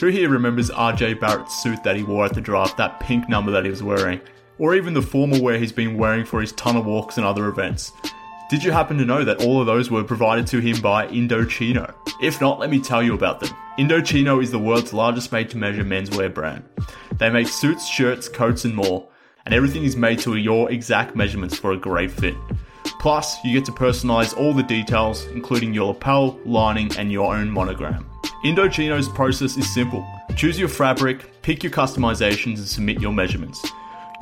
Who here remembers RJ Barrett's suit that he wore at the draft, that pink number that he was wearing? Or even the formal wear he's been wearing for his tunnel walks and other events? Did you happen to know that all of those were provided to him by Indochino? If not, let me tell you about them. Indochino is the world's largest made to measure menswear brand. They make suits, shirts, coats, and more, and everything is made to your exact measurements for a great fit. Plus, you get to personalize all the details, including your lapel, lining, and your own monogram. Indochino's process is simple. Choose your fabric, pick your customizations, and submit your measurements.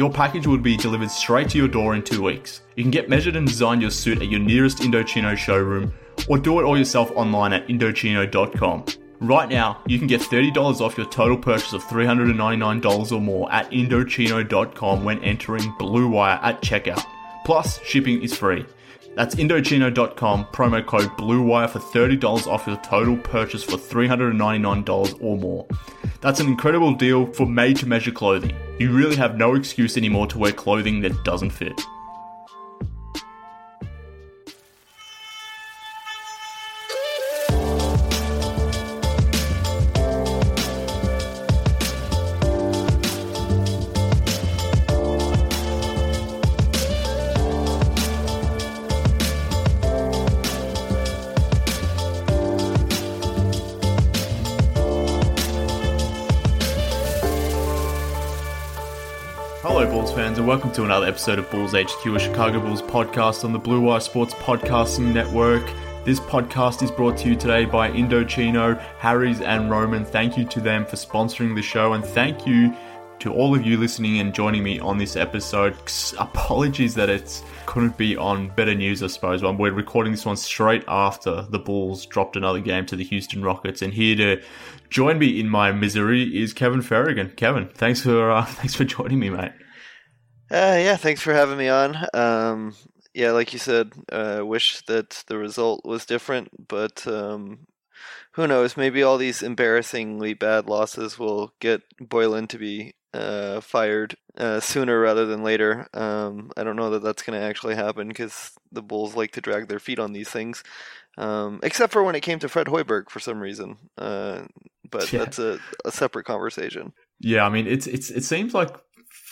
Your package will be delivered straight to your door in two weeks. You can get measured and design your suit at your nearest Indochino showroom, or do it all yourself online at Indochino.com. Right now, you can get $30 off your total purchase of $399 or more at Indochino.com when entering Blue Wire at checkout. Plus, shipping is free. That's Indochino.com, promo code BLUEWIRE for $30 off your total purchase for $399 or more. That's an incredible deal for made to measure clothing. You really have no excuse anymore to wear clothing that doesn't fit. Welcome to another episode of Bulls HQ, a Chicago Bulls podcast on the Blue Wire Sports Podcasting Network. This podcast is brought to you today by Indochino, Harry's, and Roman. Thank you to them for sponsoring the show, and thank you to all of you listening and joining me on this episode. Apologies that it couldn't be on better news, I suppose. But we're recording this one straight after the Bulls dropped another game to the Houston Rockets, and here to join me in my misery is Kevin Ferrigan. Kevin, thanks for uh, thanks for joining me, mate. Uh, yeah, thanks for having me on. Um, yeah, like you said, I uh, wish that the result was different, but um, who knows? Maybe all these embarrassingly bad losses will get Boylen to be uh, fired uh, sooner rather than later. Um, I don't know that that's going to actually happen because the Bulls like to drag their feet on these things, um, except for when it came to Fred Hoiberg for some reason. Uh, but yeah. that's a, a separate conversation. Yeah, I mean, it's it's it seems like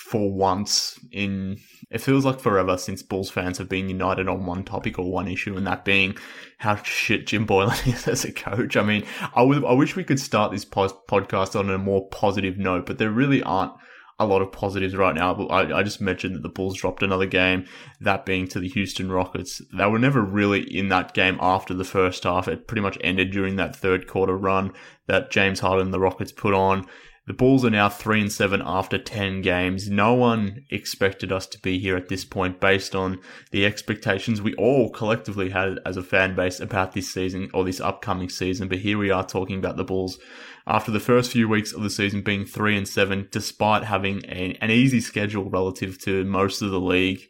for once in it feels like forever since Bulls fans have been united on one topic or one issue, and that being how shit Jim Boylen is as a coach. I mean, I wish we could start this podcast on a more positive note, but there really aren't a lot of positives right now. I, I just mentioned that the Bulls dropped another game, that being to the Houston Rockets. They were never really in that game after the first half. It pretty much ended during that third quarter run that James Harden and the Rockets put on. The Bulls are now 3 and 7 after 10 games. No one expected us to be here at this point based on the expectations we all collectively had as a fan base about this season or this upcoming season. But here we are talking about the Bulls after the first few weeks of the season being 3 and 7 despite having a, an easy schedule relative to most of the league.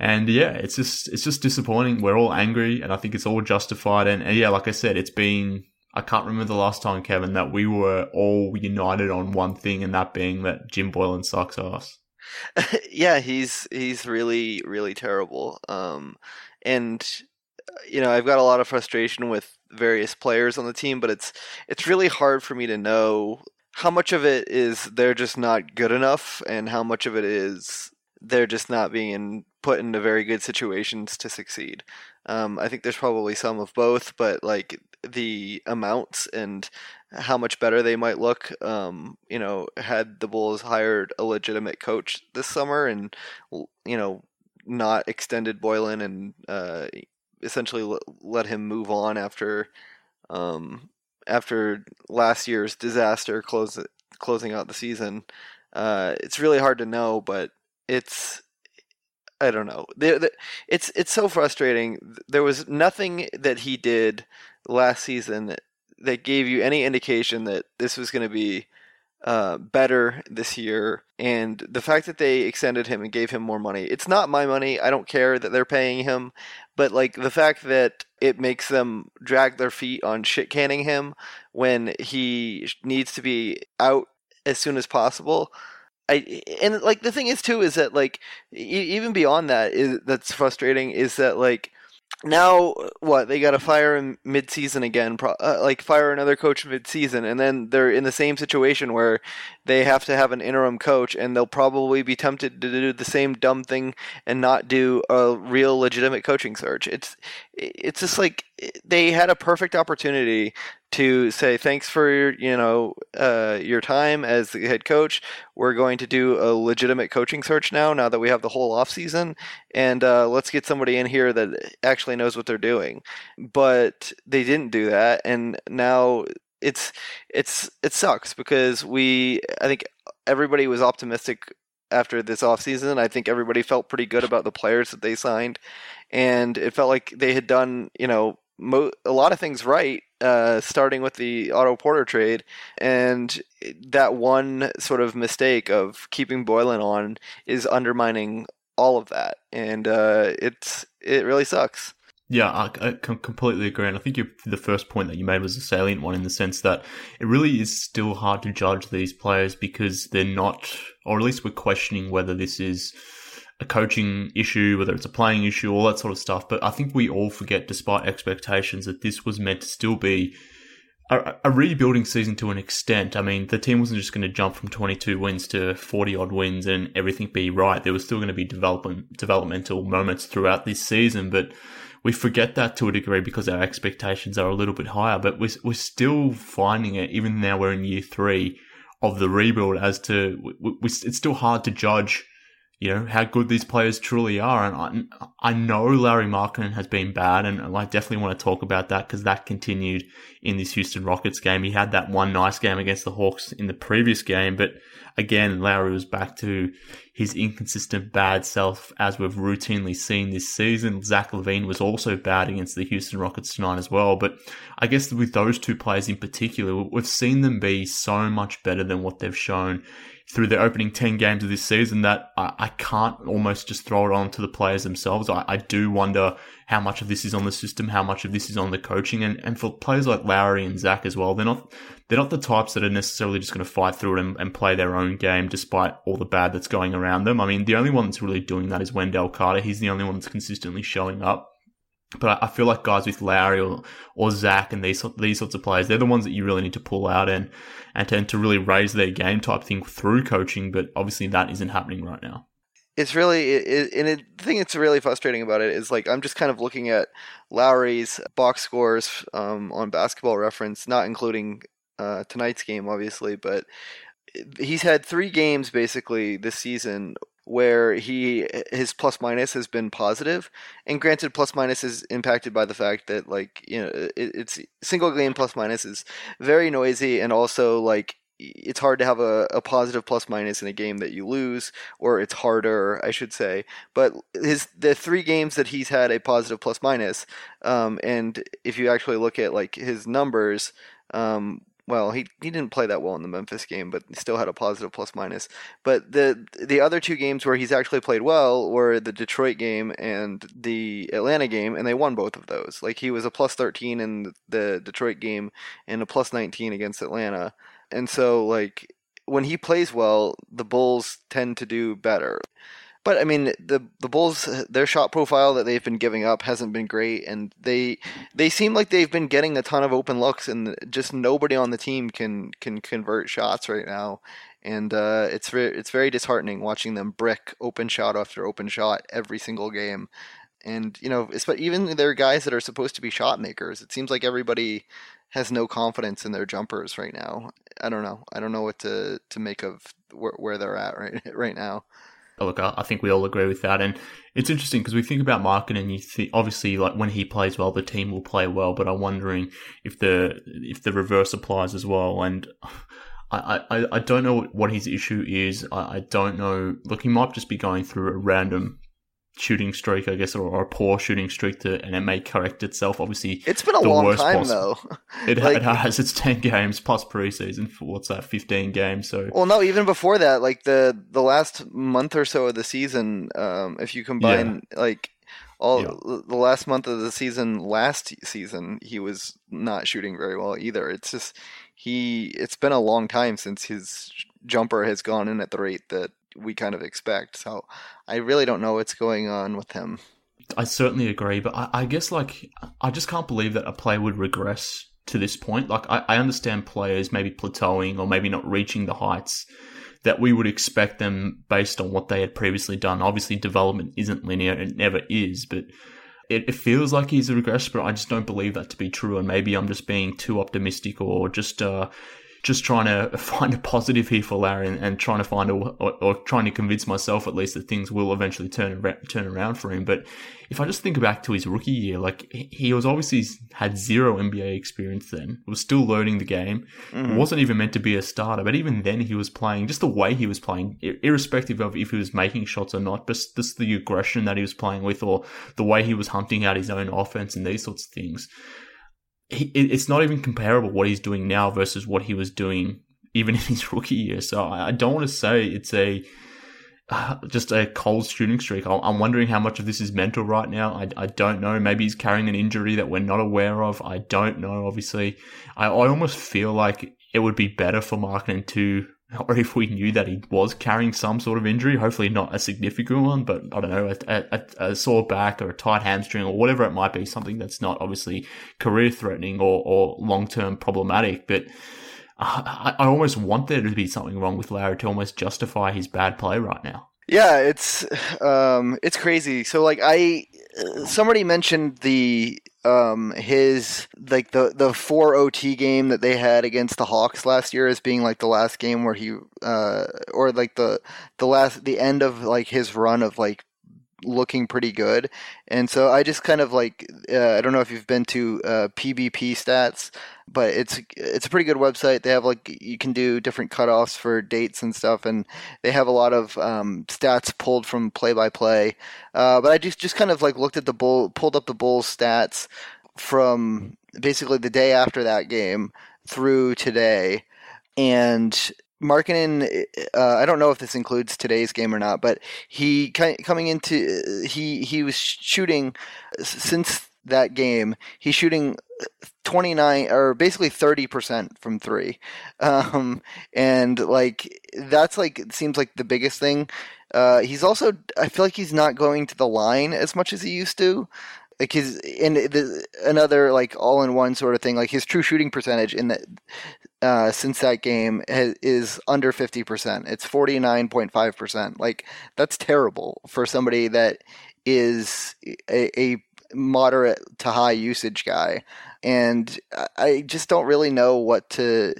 And yeah, it's just it's just disappointing. We're all angry and I think it's all justified and, and yeah, like I said, it's been I can't remember the last time, Kevin, that we were all united on one thing, and that being that Jim Boylen sucks ass. yeah, he's he's really really terrible. Um, and you know, I've got a lot of frustration with various players on the team, but it's it's really hard for me to know how much of it is they're just not good enough, and how much of it is they're just not being put into very good situations to succeed. Um, I think there's probably some of both, but like the amounts and how much better they might look. Um, you know, had the Bulls hired a legitimate coach this summer and you know not extended Boylen and uh, essentially let him move on after um, after last year's disaster close closing out the season. Uh, it's really hard to know, but it's I don't know. It's it's so frustrating. There was nothing that he did last season that gave you any indication that this was going to be uh, better this year. And the fact that they extended him and gave him more money, it's not my money. I don't care that they're paying him. But like the fact that it makes them drag their feet on shit canning him when he needs to be out as soon as possible. I and like the thing is too is that like even beyond that is that's frustrating is that like now what they got to fire him mid-season again pro- uh, like fire another coach mid-season and then they're in the same situation where they have to have an interim coach and they'll probably be tempted to do the same dumb thing and not do a real legitimate coaching search it's it's just like they had a perfect opportunity to say thanks for your, you know uh, your time as the head coach. We're going to do a legitimate coaching search now. Now that we have the whole off season, and uh, let's get somebody in here that actually knows what they're doing. But they didn't do that, and now it's it's it sucks because we I think everybody was optimistic after this offseason. I think everybody felt pretty good about the players that they signed, and it felt like they had done you know mo- a lot of things right, uh, starting with the Otto Porter trade, and that one sort of mistake of keeping Boylen on is undermining all of that, and uh, it's it really sucks. Yeah, I, I completely agree. And I think the first point that you made was a salient one in the sense that it really is still hard to judge these players because they're not, or at least we're questioning whether this is a coaching issue, whether it's a playing issue, all that sort of stuff. But I think we all forget, despite expectations, that this was meant to still be a, a rebuilding season to an extent. I mean, the team wasn't just going to jump from 22 wins to 40 odd wins and everything be right. There was still going to be development, developmental moments throughout this season, but we forget that to a degree because our expectations are a little bit higher. But we're, we're still finding it, even now we're in year three of the rebuild, as to we, we, it's still hard to judge you know, how good these players truly are. And I, I know Larry Markkanen has been bad, and I definitely want to talk about that because that continued in this Houston Rockets game. He had that one nice game against the Hawks in the previous game, but again, Lauri was back to his inconsistent bad self as we've routinely seen this season. Zach LaVine was also bad against the Houston Rockets tonight as well. But I guess with those two players in particular, we've seen them be so much better than what they've shown through the opening 10 games of this season that I, I can't almost just throw it on to the players themselves. I, I, do wonder how much of this is on the system, how much of this is on the coaching. And, and for players like Lauri and Zach as well, they're not, they're not the types that are necessarily just going to fight through it and, and play their own game despite all the bad that's going around them. I mean, the only one that's really doing that is Wendell Carter. He's the only one that's consistently showing up. But I feel like guys with Lauri or, or Zach and these these sorts of players, they're the ones that you really need to pull out and and to, to really raise their game type thing through coaching. But obviously, that isn't happening right now. It's really, it, and the thing that's really frustrating about it is like I'm just kind of looking at Lauri's box scores um, on Basketball Reference, not including uh, tonight's game, obviously, but he's had three games basically this season where he his plus minus has been positive. And granted plus minus is impacted by the fact that like you know it, it's single game plus minus is very noisy and also like it's hard to have a, a positive plus minus in a game that you lose or it's harder i should say. But his the three games that he's had a positive plus minus um, and if you actually look at like his numbers um, well, he he didn't play that well in the Memphis game, but still had a positive plus minus. But the the other two games where he's actually played well were the Detroit game and the Atlanta game, and they won both of those. Like he was a plus thirteen in the Detroit game and a plus nineteen against Atlanta, and so like when he plays well, the Bulls tend to do better. But I mean, the the Bulls, their shot profile that they've been giving up hasn't been great, and they they seem like they've been getting a ton of open looks, and just nobody on the team can can convert shots right now, and uh, it's very it's very disheartening watching them brick open shot after open shot every single game, And you know, but even there are guys that are supposed to be shot makers. It seems like everybody has no confidence in their jumpers right now. I don't know. I don't know what to to make of where, where they're at right right now. Look, I think we all agree with that, and it's interesting because we think about Markkanen, and you think obviously like when he plays well, the team will play well. But I'm wondering if the if the reverse applies as well. And I, I, I don't know what his issue is. I, I don't know. Look, he might just be going through a random shooting streak, I guess, or, or, a poor shooting streak, to, and it may correct itself. Obviously, it's been a long time though. It, like, it, has. It's ten games plus preseason for what's that, fifteen games. So well, no, even before that, like the the last month or so of the season, um, if you combine yeah. like all yeah. the last month of the season last season, he was not shooting very well either. It's just he. It's been a long time since his jumper has gone in at the rate that we kind of expect. So I really don't know what's going on with him. I certainly agree, but I, I guess like I just can't believe that a player would regress to this point. Like I, I understand players maybe plateauing or maybe not reaching the heights that we would expect them based on what they had previously done. Obviously, development isn't linear; it never is, but. It, feels like he's regressed, but I just don't believe that to be true. And maybe I'm just being too optimistic or just uh, just trying to find a positive here for Larry and, and trying to find a, or, or, trying to convince myself at least that things will eventually turn turn around for him. But if I just think back to his rookie year, like he was obviously had zero NBA experience then, was still learning the game, mm-hmm. wasn't even meant to be a starter. But even then, he was playing just the way he was playing, irrespective of if he was making shots or not. Just, just the aggression that he was playing with, or the way he was hunting out his own offense and these sorts of things he, it's not even comparable what he's doing now versus what he was doing even in his rookie year. So I, don't want to say it's a uh, just a cold shooting streak. I'm wondering how much of this is mental right now. I, I don't know. Maybe he's carrying an injury that we're not aware of. I don't know. Obviously, I, I almost feel like it would be better for Markkanen to or if we knew that he was carrying some sort of injury, hopefully not a significant one, but I don't know, a, a, a, sore back or a tight hamstring or whatever it might be, something that's not obviously career threatening or, or long term problematic. But I, I, almost want there to be something wrong with Larry to almost justify his bad play right now. Yeah, it's um, it's crazy. So like I, somebody mentioned the um his like the the four OT game that they had against the Hawks last year as being like the last game where he uh or like the the last the end of like his run of like looking pretty good. And so I just kind of like uh, I don't know if you've been to uh, PBP stats, but it's it's a pretty good website. They have like you can do different cutoffs for dates and stuff, and they have a lot of um, stats pulled from play by play. But I just just kind of like looked at the bull, pulled up the Bulls stats from basically the day after that game through today, and Markkanen, uh, I don't know if this includes today's game or not, but he coming into he he was shooting since that game. He's shooting 29 or basically 30% from 3. Um, and like that's like seems like the biggest thing. Uh, he's also I feel like he's not going to the line as much as he used to like his in the, another like all in one sort of thing like his true shooting percentage in the uh, since that game is under 50% it's 49.5% like that's terrible for somebody that is a, a moderate to high usage guy. And i just don't really know what to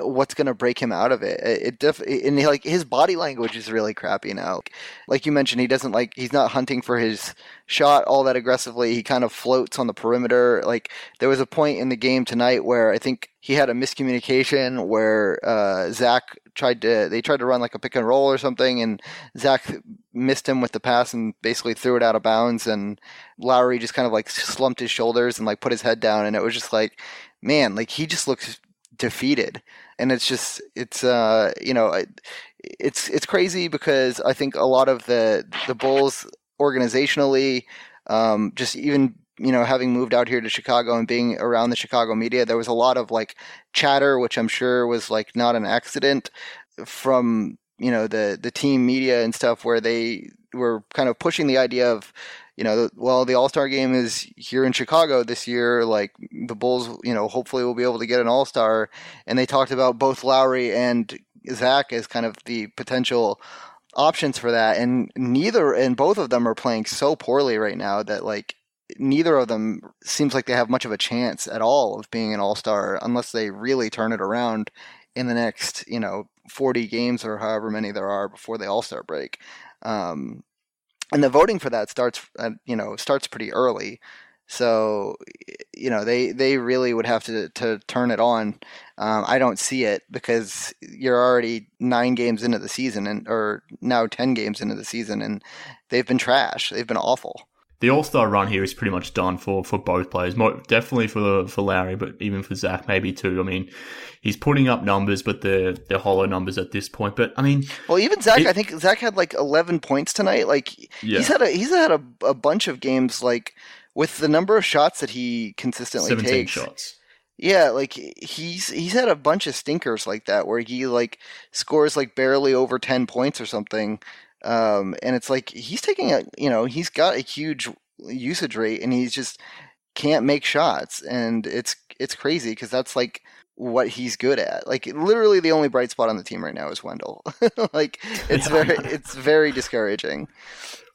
what's going to break him out of it. It, def- and he, like his body language is really crappy now. Like you mentioned, he doesn't like he's not hunting for his shot all that aggressively. He kind of floats on the perimeter. Like there was a point in the game tonight where I think he had a miscommunication where uh, Zach tried to they tried to run like a pick and roll or something, and Zach missed him with the pass and basically threw it out of bounds. And Lauri just kind of like slumped his shoulders and like put his head down, and it was just like man, like he just looks defeated. And it's just it's uh you know it's it's crazy because i think a lot of the the bulls organizationally um just even you know having moved out here to chicago and being around the chicago media there was a lot of like chatter which i'm sure was like not an accident from you know the the team media and stuff where they were kind of pushing the idea of you know, well, the All Star game is here in Chicago this year. Like the Bulls, you know, hopefully will be able to get an All Star. And they talked about both Lauri and Zach as kind of the potential options for that, and neither and both of them are playing so poorly right now that like neither of them seems like they have much of a chance at all of being an all star unless they really turn it around in the next you know 40 games or however many there are before the all star break. Um, and the voting for that starts at, you know starts pretty early. So, you know, they, they really would have to, to turn it on. Um, I don't see it because you're already nine games into the season and, or now 10 games into the season and they've been trash. They've been awful. The All Star run here is pretty much done for, for both players. definitely for for Lauri, but even for Zach, maybe too. I mean, he's putting up numbers, but they're they're hollow numbers at this point. But I mean, well, even Zach, it, I think Zach had like 11 points tonight. Like yeah. he's had a he's had a, a bunch of games like with the number of shots that he consistently 17 takes. shots. Yeah, like he's he's had a bunch of stinkers like that where he like scores like barely over 10 points or something. Um, and it's like he's taking a you know, he's got a huge usage rate and he's just can't make shots and it's it's crazy because that's like what he's good at. Like literally the only bright spot on the team right now is Wendell. like it's yeah. very it's very discouraging.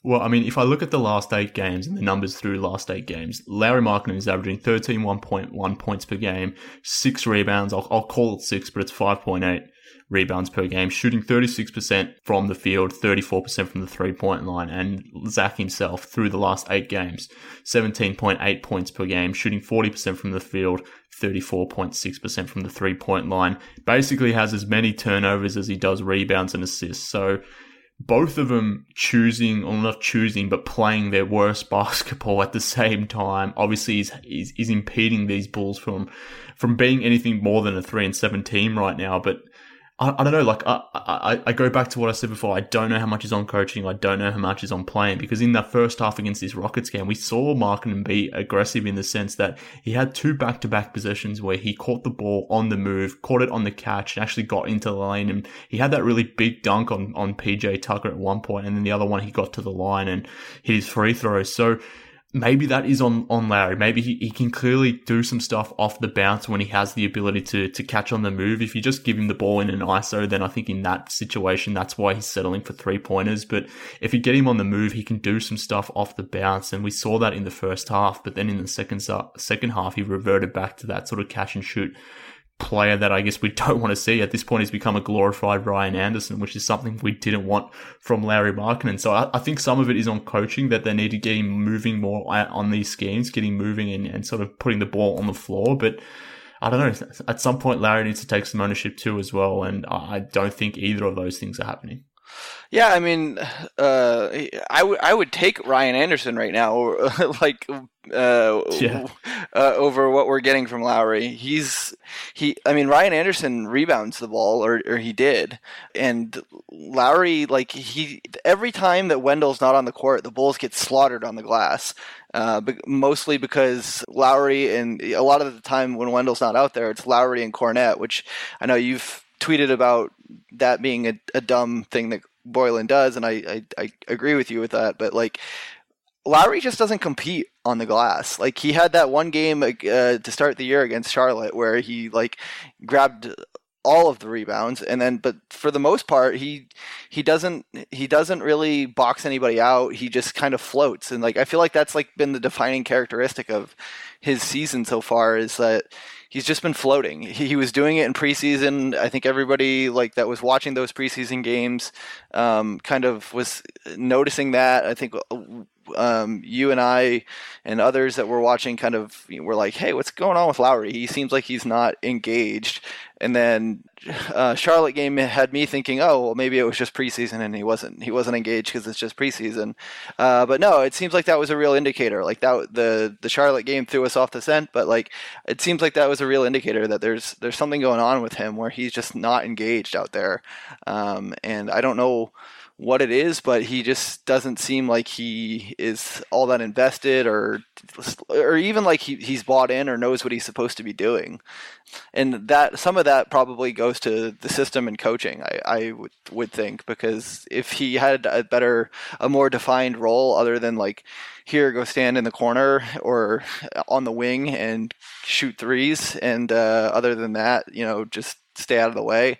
Well, I mean, if I look at the last eight games and the numbers through last eight games, Larry Markkanen is averaging 13 1.1 points per game, six rebounds. I'll, I'll call it six, but it's 5.8 rebounds per game, shooting 36% from the field, 34% from the three point line. And Zach himself, through the last eight games, 17.8 points per game, shooting 40% from the field, 34.6% from the three point line. Basically has as many turnovers as he does rebounds and assists. So, both of them choosing, or not choosing, but playing their worst basketball at the same time, obviously is, is, impeding these Bulls from, from being anything more than a three and seven team right now. But I, I don't know. Like I, I, I go back to what I said before. I don't know how much is on coaching. I don't know how much is on playing because in that first half against this Rockets game, we saw Markkanen be aggressive in the sense that he had two back-to-back possessions where he caught the ball on the move, caught it on the catch, and actually got into the lane. And he had that really big dunk on on PJ Tucker at one point, and then the other one he got to the line and hit his free throws. So maybe that is on, on Lauri. Maybe he, he can clearly do some stuff off the bounce when he has the ability to, to catch on the move. If you just give him the ball in an ISO, then I think in that situation, that's why he's settling for three pointers. But if you get him on the move, he can do some stuff off the bounce. And we saw that in the first half. But then in the second, second half, he reverted back to that sort of catch and shoot player that I guess we don't want to see at this point. He's become a glorified Ryan Anderson, which is something we didn't want from Lauri Markkanen. So I, I, think some of it is on coaching that they need to get him moving more on these schemes, getting moving and, and sort of putting the ball on the floor. But I don't know. At some point, Larry needs to take some ownership too as well. And I don't think either of those things are happening. Yeah, I mean, uh, I, w- I would take Ryan Anderson right now, like uh, yeah. uh, over what we're getting from Lauri. He's he. I mean, Ryan Anderson rebounds the ball, or or he did, and Lauri like he every time that Wendell's not on the court, the Bulls get slaughtered on the glass. Uh, mostly because Lauri and a lot of the time when Wendell's not out there, it's Lauri and Kornet, which I know you've tweeted about that being a, a dumb thing that Boylen does, and I, I, I agree with you with that. But like Lauri just doesn't compete on the glass. Like he had that one game uh, to start the year against Charlotte where he like grabbed all of the rebounds and then but for the most part he he doesn't he doesn't really box anybody out he just kind of floats and like i feel like that's like been the defining characteristic of his season so far is that he's just been floating. He, he, was doing it in preseason. I think everybody like that was watching those preseason games um, kind of was noticing that. I think um, you and I and others that were watching kind of were like, "Hey, what's going on with Lauri? He seems like he's not engaged." And then uh, Charlotte game had me thinking, "Oh, well, maybe it was just preseason and he wasn't he wasn't engaged because it's just preseason." Uh, but no, it seems like that was a real indicator. Like that the the Charlotte game threw us off the scent, but like it seems like that was a real indicator that there's there's something going on with him where he's just not engaged out there. Um, and I don't know what it is, but he just doesn't seem like he is all that invested or or even like he, he's bought in or knows what he's supposed to be doing. And that some of that probably goes to the system and coaching, I, I would, would think, because if he had a better, a more defined role other than like, here, go stand in the corner or on the wing and shoot threes, and uh, other than that, you know, just stay out of the way.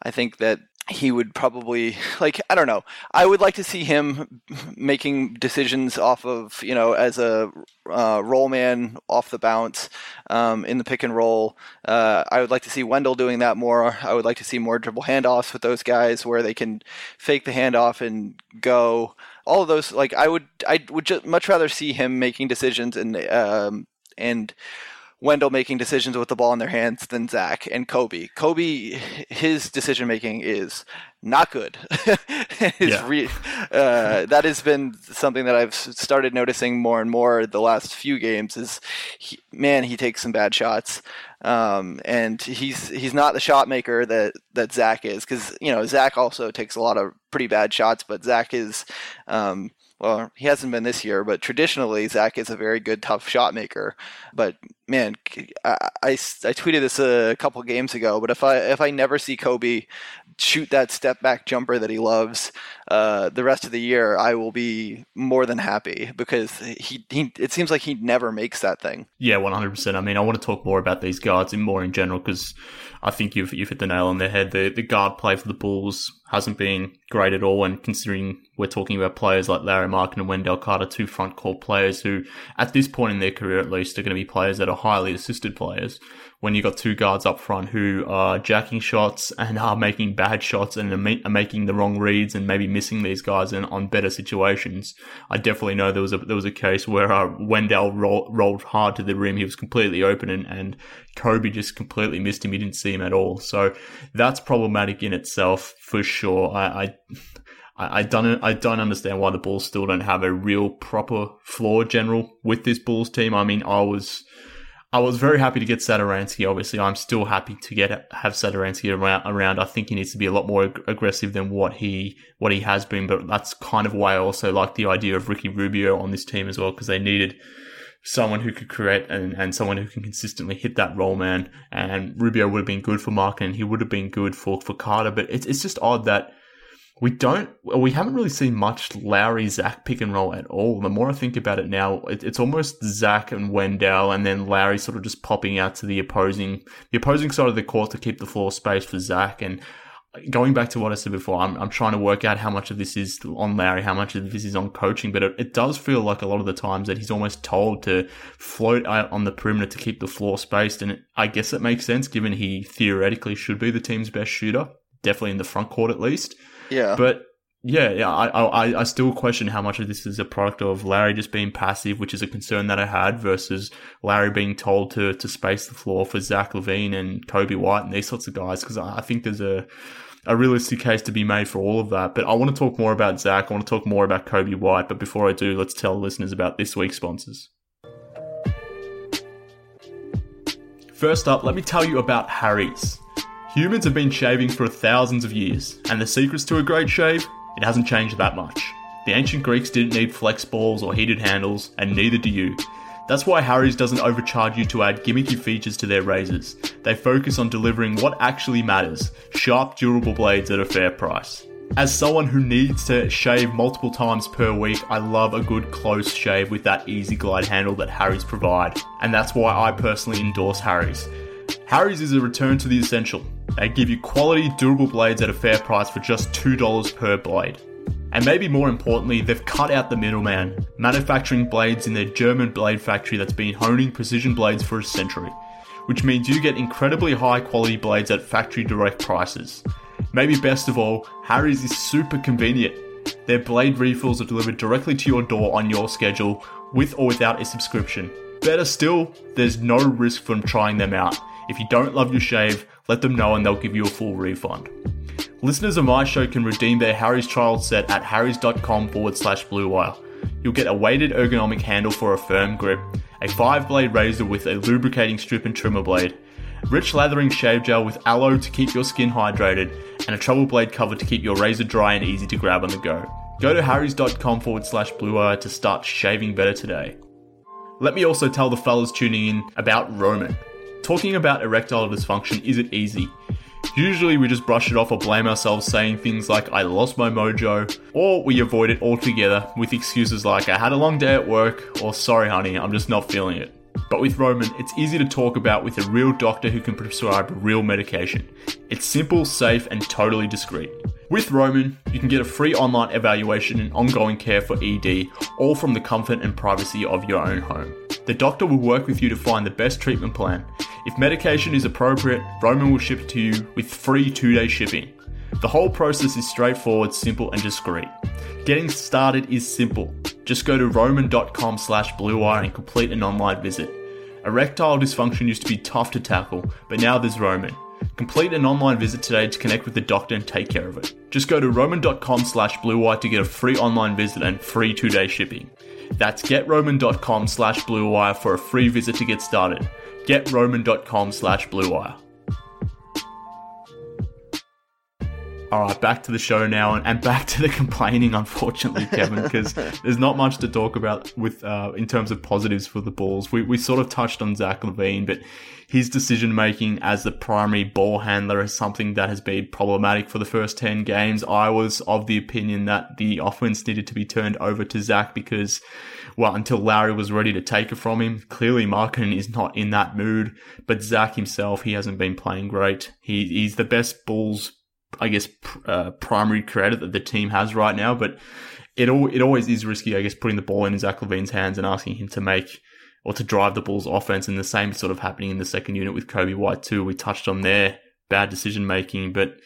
I think that he would probably like I don't know. I would like to see him making decisions off of you know as a uh, roll man off the bounce um, in the pick and roll. Uh, I would like to see Wendell doing that more. I would like to see more dribble handoffs with those guys where they can fake the handoff and go. All of those like I would I would just much rather see him making decisions and um, and Wendell making decisions with the ball in their hands than Zach and Coby. Coby, his decision making is not good. yeah. re- uh, that has been something that I've started noticing more and more the last few games. Is he, man, he takes some bad shots, um, and he's he's not the shot maker that that Zach is. Because you know Zach also takes a lot of pretty bad shots, but Zach is. Um, well, he hasn't been this year, but traditionally Zach is a very good tough shot maker. But man, I, I, I tweeted this a couple games ago. But if I if I never see Coby shoot that step back jumper that he loves uh, the rest of the year, I will be more than happy because he, he it seems like he never makes that thing. Yeah, one hundred percent. I mean, I want to talk more about these guards and more in general because I think you've you've hit the nail on the head. The the guard play for the Bulls hasn't been great at all, and considering we're talking about players like Larry Markkanen and Wendell Carter, two front court players who, at this point in their career at least, are going to be players that are highly assisted players. When you've got two guards up front who are jacking shots and are making bad shots and are, making the wrong reads and maybe missing these guys in, on better situations, I definitely know there was a there was a case where uh, Wendell roll, rolled hard to the rim. He was completely open, and, and Coby just completely missed him. He didn't see him at all. So that's problematic in itself for sure. I, I I don't I don't understand why the Bulls still don't have a real proper floor general with this Bulls team. I mean, I was I was very happy to get Satoransky. Obviously, I'm still happy to get have Satoransky around. Around, I think he needs to be a lot more ag- aggressive than what he what he has been. But that's kind of why I also like the idea of Ricky Rubio on this team as well because they needed someone who could create and, and someone who can consistently hit that role man. And Rubio would have been good for Mark and he would have been good for, for Carter. But it's, it's just odd that we don't, we haven't really seen much Lauri Zach pick and roll at all. The more I think about it now, it, it's almost Zach and Wendell and then Lauri sort of just popping out to the opposing, the opposing side of the court to keep the floor space for Zach. And going back to what I said before, I'm, I'm trying to work out how much of this is on Lauri, how much of this is on coaching, but it, it does feel like a lot of the times that he's almost told to float out on the perimeter to keep the floor spaced. And I guess it makes sense given he theoretically should be the team's best shooter, definitely in the front court at least. Yeah. But yeah, yeah, I, I, I still question how much of this is a product of Larry just being passive, which is a concern that I had, versus Larry being told to to space the floor for Zach LaVine and Coby White and these sorts of guys. Because I think there's a a realistic case to be made for all of that. But I want to talk more about Zach. I want to talk more about Coby White. But before I do, let's tell listeners about this week's sponsors. First up, let me tell you about Harry's. Humans have been shaving for thousands of years, and the secrets to a great shave? It hasn't changed that much. The ancient Greeks didn't need flex balls or heated handles, and neither do you. That's why Harry's doesn't overcharge you to add gimmicky features to their razors. They focus on delivering what actually matters sharp, durable blades at a fair price. As someone who needs to shave multiple times per week, I love a good close shave with that easy glide handle that Harry's provide, and that's why I personally endorse Harry's. Harry's is a return to the essential. They give you quality, durable blades at a fair price for just $2 per blade. And maybe more importantly, they've cut out the middleman, manufacturing blades in their German blade factory that's been honing precision blades for a century, which means you get incredibly high quality blades at factory direct prices. Maybe best of all, Harry's is super convenient. Their blade refills are delivered directly to your door on your schedule, with or without a subscription. Better still, there's no risk from trying them out. If you don't love your shave, let them know and they'll give you a full refund. Listeners of my show can redeem their Harry's trial set at harrys.com forward slash bluewire. You'll get a weighted ergonomic handle for a firm grip, a 5 blade razor with a lubricating strip and trimmer blade, rich lathering shave gel with aloe to keep your skin hydrated, and a travel blade cover to keep your razor dry and easy to grab on the go. Go to harrys.com forward slash bluewire to start shaving better today. Let me also tell the fellas tuning in about Roman. Talking about erectile dysfunction isn't easy. Usually we just brush it off or blame ourselves saying things like I lost my mojo, or we avoid it altogether with excuses like I had a long day at work, or sorry honey, I'm just not feeling it. But with Roman, it's easy to talk about with a real doctor who can prescribe real medication. It's simple, safe, and totally discreet. With Roman, you can get a free online evaluation and ongoing care for ED, all from the comfort and privacy of your own home. The doctor will work with you to find the best treatment plan. If medication is appropriate, Roman will ship it to you with free two day shipping. The whole process is straightforward, simple, and discreet. Getting started is simple. Just go to roman.com slash bluewire and complete an online visit. Erectile dysfunction used to be tough to tackle, but now there's Roman. Complete an online visit today to connect with the doctor and take care of it. Just go to roman.com slash bluewire to get a free online visit and free two-day shipping. That's getroman.com slash bluewire for a free visit to get started. getroman.com slash bluewire. All right, back to the show now, and, and back to the complaining. Unfortunately, Kevin, because there's not much to talk about with uh, in terms of positives for the Bulls. We we sort of touched on Zach LaVine, but his decision making as the primary ball handler is something that has been problematic for the first ten games. I was of the opinion that the offense needed to be turned over to Zach because, well, until Lauri was ready to take it from him, clearly Markkanen is not in that mood. But Zach himself, he hasn't been playing great. He he's the best Bulls I guess, uh, primary credit that the team has right now. But it all, it always is risky, I guess, putting the ball in Zach LaVine's hands and asking him to make or to drive the Bulls' offense. And the same sort of happening in the second unit with Coby White too. We touched on their bad decision making, but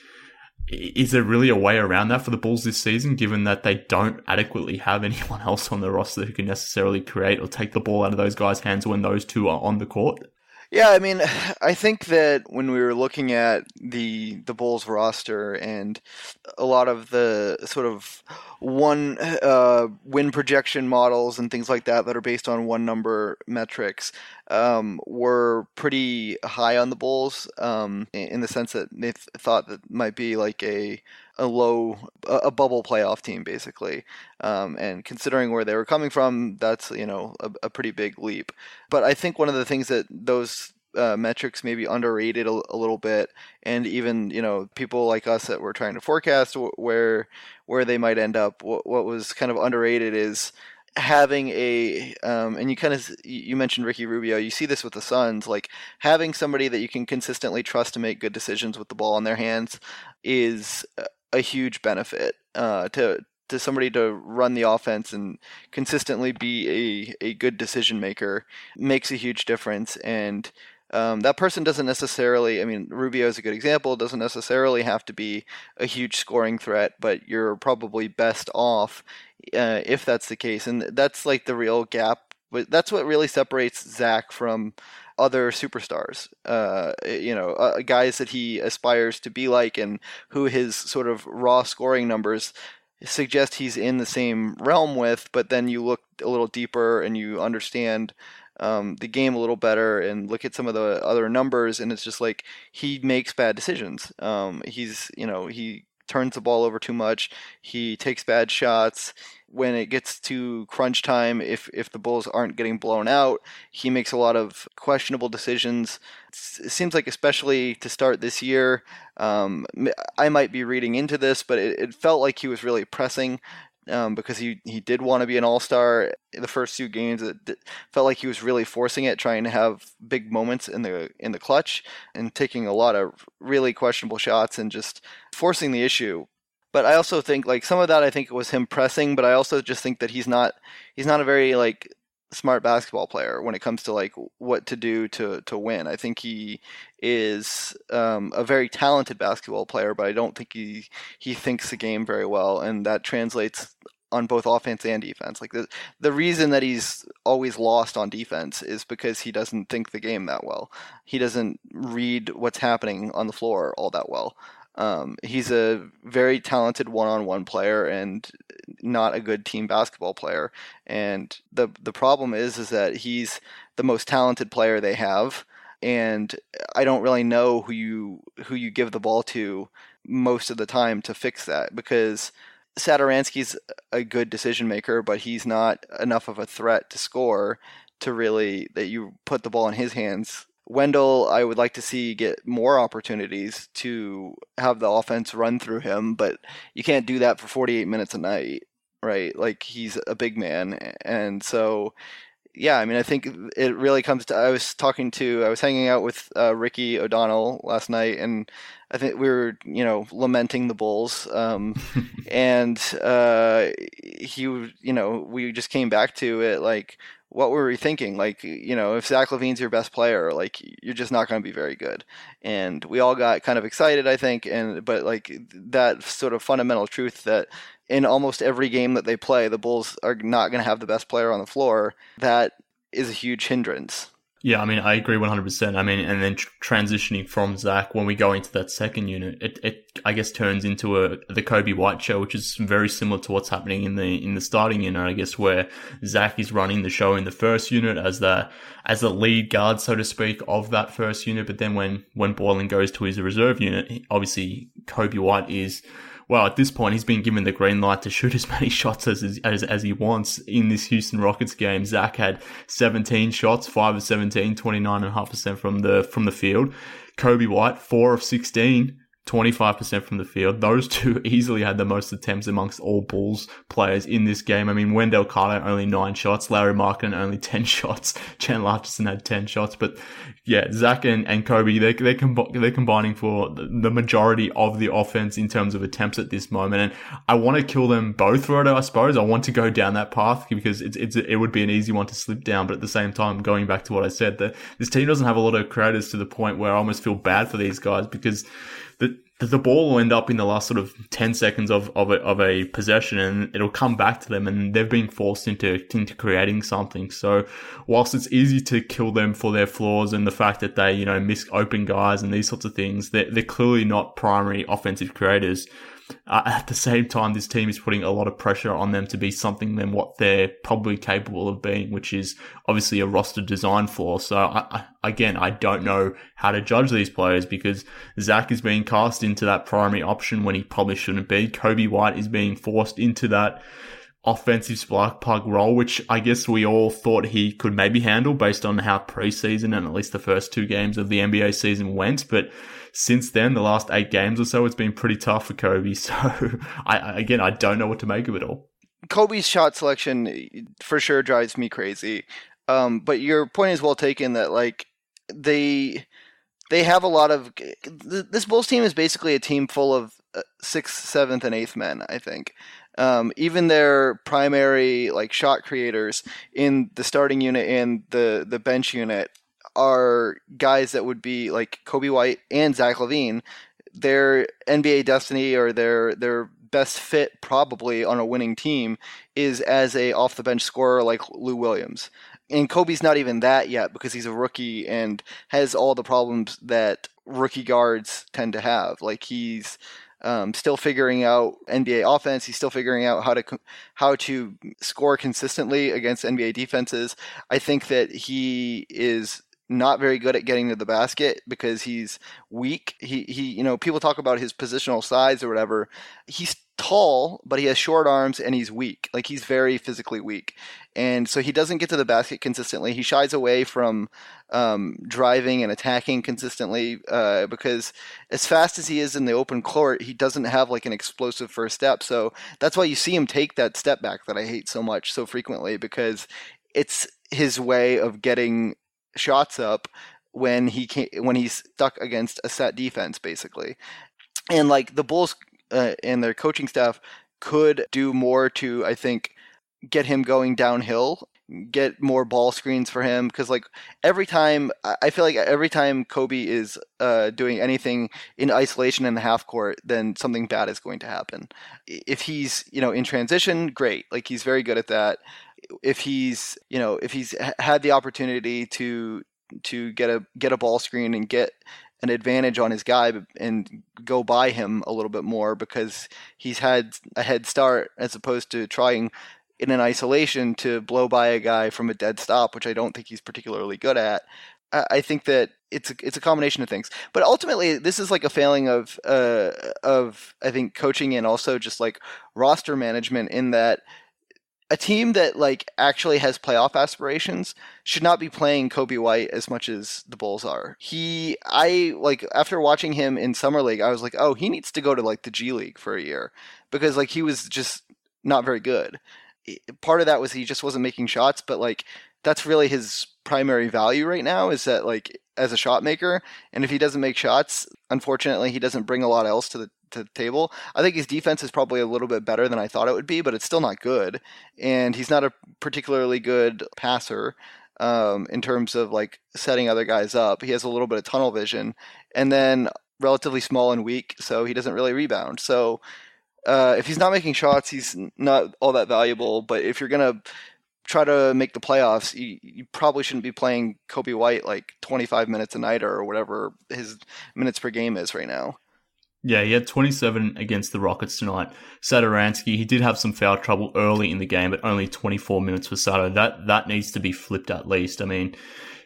is there really a way around that for the Bulls this season, given that they don't adequately have anyone else on the roster who can necessarily create or take the ball out of those guys' hands when those two are on the court? Yeah, I mean, I think that when we were looking at the the Bulls roster and a lot of the sort of one uh, win projection models and things like that that are based on one number metrics um, were pretty high on the Bulls um, in the sense that they th- thought that might be like a a low a bubble playoff team basically. Um, and considering where they were coming from that's you know a, a, pretty big leap. But i think one of the things that those uh, metrics maybe underrated a, a, little bit and even you know people like us that were trying to forecast where where they might end up what, what was kind of underrated is having a um, and you kind of you mentioned Ricky Rubio. You see this with the Suns, like having somebody that you can consistently trust to make good decisions with the ball in their hands is a huge benefit uh, to to somebody to run the offense and consistently be a, a good decision maker makes a huge difference and um, that person doesn't necessarily i mean rubio is a good example doesn't necessarily have to be a huge scoring threat but you're probably best off uh, if that's the case and that's like the real gap that's what really separates zach from other superstars, uh, you know, uh, guys that he aspires to be like, and who his sort of raw scoring numbers suggest he's in the same realm with. But then you look a little deeper and you understand um, the game a little better and look at some of the other numbers, and it's just like he makes bad decisions. Um, he's, you know, he turns the ball over too much. He takes bad shots when it gets to crunch time, if if the Bulls aren't getting blown out, he makes a lot of questionable decisions. It seems like, especially to start this year, um, I might be reading into this, but it, it felt like he was really pressing um, because he, he did want to be an all star the first two games. It felt like he was really forcing it, trying to have big moments in the in the clutch and taking a lot of really questionable shots and just forcing the issue but I also think like some of that I think was him pressing, but I also just think that he's not he's not a very like smart basketball player when it comes to like what to do to to win. I think he is um, a very talented basketball player, but I don't think he he thinks the game very well, and that translates on both offense and defense. Like the the reason that he's always lost on defense is because he doesn't think the game that well. He doesn't read what's happening on the floor all that well. Um, he's a very talented one-on-one player and not a good team basketball player. And the the problem is is that he's the most talented player they have, and I don't really know who you who you give the ball to most of the time to fix that because Satoransky's a good decision maker, but he's not enough of a threat to score to really that you put the ball in his hands Wendell, I would like to see get more opportunities to have the offense run through him, but you can't do that for 48 minutes a night, right? Like he's a big man, and so yeah, I mean, I think it really comes to. I was talking to, I was hanging out with uh, Ricky O'Donnell last night, and I think we were, you know, lamenting the Bulls, um, and uh, he, you know, we just came back to it like, what were we thinking? Like, you know, if Zach LaVine's your best player, like you're just not going to be very good. And we all got kind of excited, I think, and but like that sort of fundamental truth that in almost every game that they play, the Bulls are not going to have the best player on the floor. That is a huge hindrance. Yeah, I mean, I agree 100%. I mean, and then tr- transitioning from Zach, when we go into that second unit, it, it, I guess, turns into a, the Coby White show, which is very similar to what's happening in the, in the starting unit, I guess, where Zach is running the show in the first unit as the, as the lead guard, so to speak, of that first unit. But then when, when Boylen goes to his reserve unit, obviously Coby White is, well, at this point, he's been given the green light to shoot as many shots as, as, as he wants in this Houston Rockets game. Zach had 17 shots, 5 of 17, 29.5% from the, from the field. Coby White, 4 of 16, 25% from the field. Those two easily had the most attempts amongst all Bulls players in this game. I mean, Wendell Carter only nine shots, Lauri Markkanen only 10 shots, Chandler Hutchison had 10 shots. But yeah, Zach and, and Coby, they're, they're, com- they're combining for the majority of the offense in terms of attempts at this moment. And I want to kill them both it, I suppose. I want to go down that path because it's, it's, it would be an easy one to slip down. But at the same time, going back to what I said, that this team doesn't have a lot of creators to the point where I almost feel bad for these guys because the, the ball will end up in the last sort of 10 seconds of, of, a, of a possession and it'll come back to them and they've been forced into, into creating something. So whilst it's easy to kill them for their flaws and the fact that they, you know, miss open guys and these sorts of things, they're, they're clearly not primary offensive creators. Uh, at the same time, this team is putting a lot of pressure on them to be something than what they're probably capable of being, which is obviously a roster design flaw. So I, I, again, I don't know how to judge these players because Zach is being cast into that primary option when he probably shouldn't be. Coby White is being forced into that offensive spark plug role, which I guess we all thought he could maybe handle based on how preseason and at least the first two games of the NBA season went. But since then, the last eight games or so, it's been pretty tough for Coby. So I, again, I don't know what to make of it all. Coby's shot selection for sure drives me crazy. Um, but your point is well taken that like they they have a lot of this Bulls team is basically a team full of uh, sixth, seventh, and eighth men. I think um, even their primary like shot creators in the starting unit and the the bench unit are guys that would be like Coby White and Zach LaVine. Their NBA destiny or their their best fit probably on a winning team is as a off the bench scorer like Lou Williams. And Coby's not even that yet because he's a rookie and has all the problems that rookie guards tend to have. Like he's um, still figuring out NBA offense. He's still figuring out how to how to score consistently against NBA defenses. I think that he is not very good at getting to the basket because he's weak. He he you know people talk about his positional size or whatever. He's tall, but he has short arms and he's weak. Like he's very physically weak, and so he doesn't get to the basket consistently. He shies away from um, driving and attacking consistently uh, because as fast as he is in the open court, he doesn't have like an explosive first step. So that's why you see him take that step back that I hate so much so frequently because it's his way of getting shots up when he can when he's stuck against a set defense basically. And like the bulls uh, and their coaching staff could do more to i think get him going downhill get more ball screens for him because like every time i feel like every time Coby is uh, doing anything in isolation in the half court then something bad is going to happen. If he's you know in transition great. Like he's very good at that if he's you know if he's had the opportunity to to get a get a ball screen and get an advantage on his guy and go by him a little bit more because he's had a head start as opposed to trying in an isolation to blow by a guy from a dead stop, which I don't think he's particularly good at. I think that it's a, it's a combination of things, but ultimately this is like a failing of uh, of I think coaching and also just like roster management in that a team that like actually has playoff aspirations should not be playing Coby White as much as the Bulls are. He I like after watching him in summer league, I was like, "Oh, he needs to go to like the G League for a year." Because like he was just not very good. Part of that was he just wasn't making shots, but like that's really his primary value right now is that like as a shot maker. And if he doesn't make shots, unfortunately, he doesn't bring a lot else to the to the table. I think his defense is probably a little bit better than I thought it would be, but it's still not good. And he's not a particularly good passer um, in terms of like setting other guys up. He has a little bit of tunnel vision, and then relatively small and weak, so he doesn't really rebound. So uh, if he's not making shots, he's not all that valuable. But if you're gonna try to make the playoffs, you, you, probably shouldn't be playing Coby White like 25 minutes a night or whatever his minutes per game is right now. Yeah, he had 27 against the Rockets tonight. Satoransky, he did have some foul trouble early in the game, but only 24 minutes for Sato. That that needs to be flipped at least. I mean,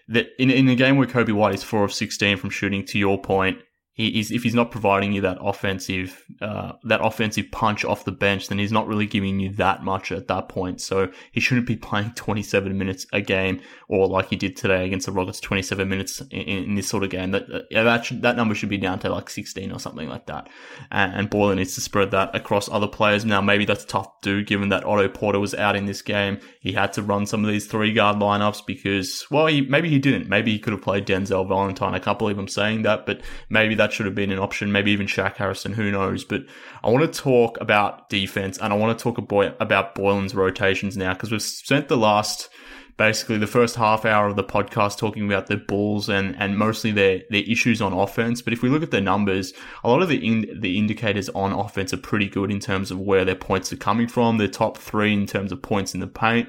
that in in a game where Coby White is four of 16 from shooting, to your point, he is if he's not providing you that offensive uh, that offensive punch off the bench, then he's not really giving you that much at that point. So he shouldn't be playing 27 minutes a game, or like he did today against the Rockets, 27 minutes in, in this sort of game. That that should, that number should be down to like 16 or something like that. And, and needs to spread that across other players. Now maybe that's tough to do given that Otto Porter was out in this game. He had to run some of these three guard lineups because well, he, maybe he didn't. Maybe he could have played Denzel Valentine. I can't believe I'm saying that, but maybe that should have been an option, maybe even Shaq Harrison, who knows. But I want to talk about defense and I want to talk about Boylen's rotations now because we've spent the last basically the first half hour of the podcast talking about the Bulls and, and mostly their, their issues on offense. But if we look at the numbers, a lot of the in, the indicators on offense are pretty good in terms of where their points are coming from. The top three in terms of points in the paint,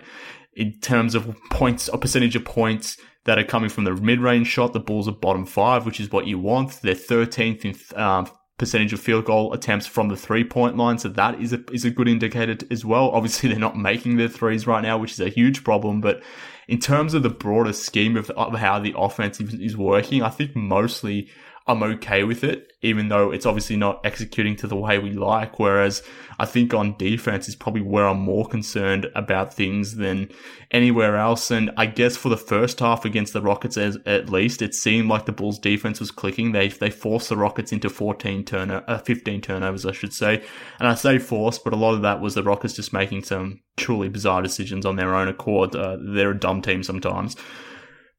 in terms of points, a percentage of points that are coming from the mid-range shot. The Bulls are bottom five, which is what you want. They're 13th in um, percentage of field goal attempts from the three-point line, so that is a is a good indicator as well. Obviously, they're not making their threes right now, which is a huge problem. But in terms of the broader scheme of, of how the offense is working, I think mostly I'm okay with it, even though it's obviously not executing to the way we like. Whereas I think on defense is probably where I'm more concerned about things than anywhere else. And I guess for the first half against the Rockets, as, at least, it seemed like the Bulls defense was clicking. They, they forced the Rockets into 14 turno- uh, 15 turnovers, I should say. And I say forced, but a lot of that was the Rockets just making some truly bizarre decisions on their own accord. Uh, they're a dumb team sometimes.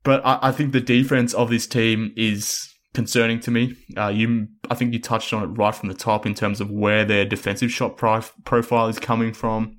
But I, I think the defense of this team is concerning to me. Uh, you, I think you touched on it right from the top in terms of where their defensive shot prof- profile is coming from.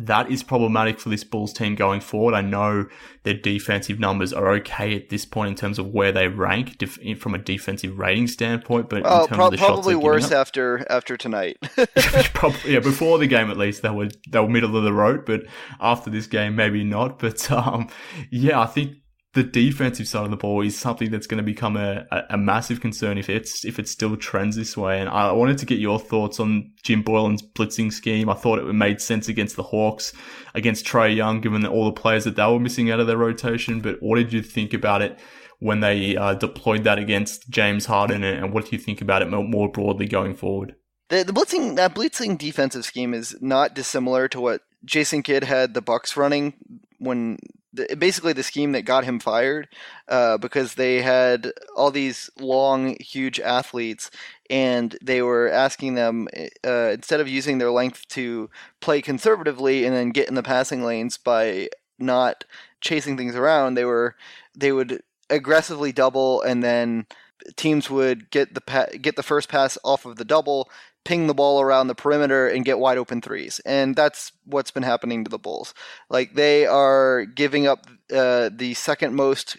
That is problematic for this Bulls team going forward. I know their defensive numbers are okay at this point in terms of where they rank def- from a defensive rating standpoint, but oh, pro- probably worse after after tonight. probably, yeah, before the game at least they were they were middle of the road, but after this game maybe not. But um, yeah, I think the defensive side of the ball is something that's going to become a, a, massive concern if it's if it still trends this way. And I wanted to get your thoughts on Jim Boylen's blitzing scheme. I thought it made sense against the Hawks, against Trae Young, given all the players that they were missing out of their rotation. But what did you think about it when they uh, deployed that against James Harden, and what do you think about it more broadly going forward? The, the blitzing that blitzing defensive scheme is not dissimilar to what Jason Kidd had the Bucks running when basically the scheme that got him fired uh, because they had all these long, huge athletes, and they were asking them uh, instead of using their length to play conservatively and then get in the passing lanes by not chasing things around, they were they would aggressively double and then teams would get the pa- get the first pass off of the double, ping the ball around the perimeter and get wide open threes. And that's what's been happening to the Bulls. Like they are giving up uh, the second most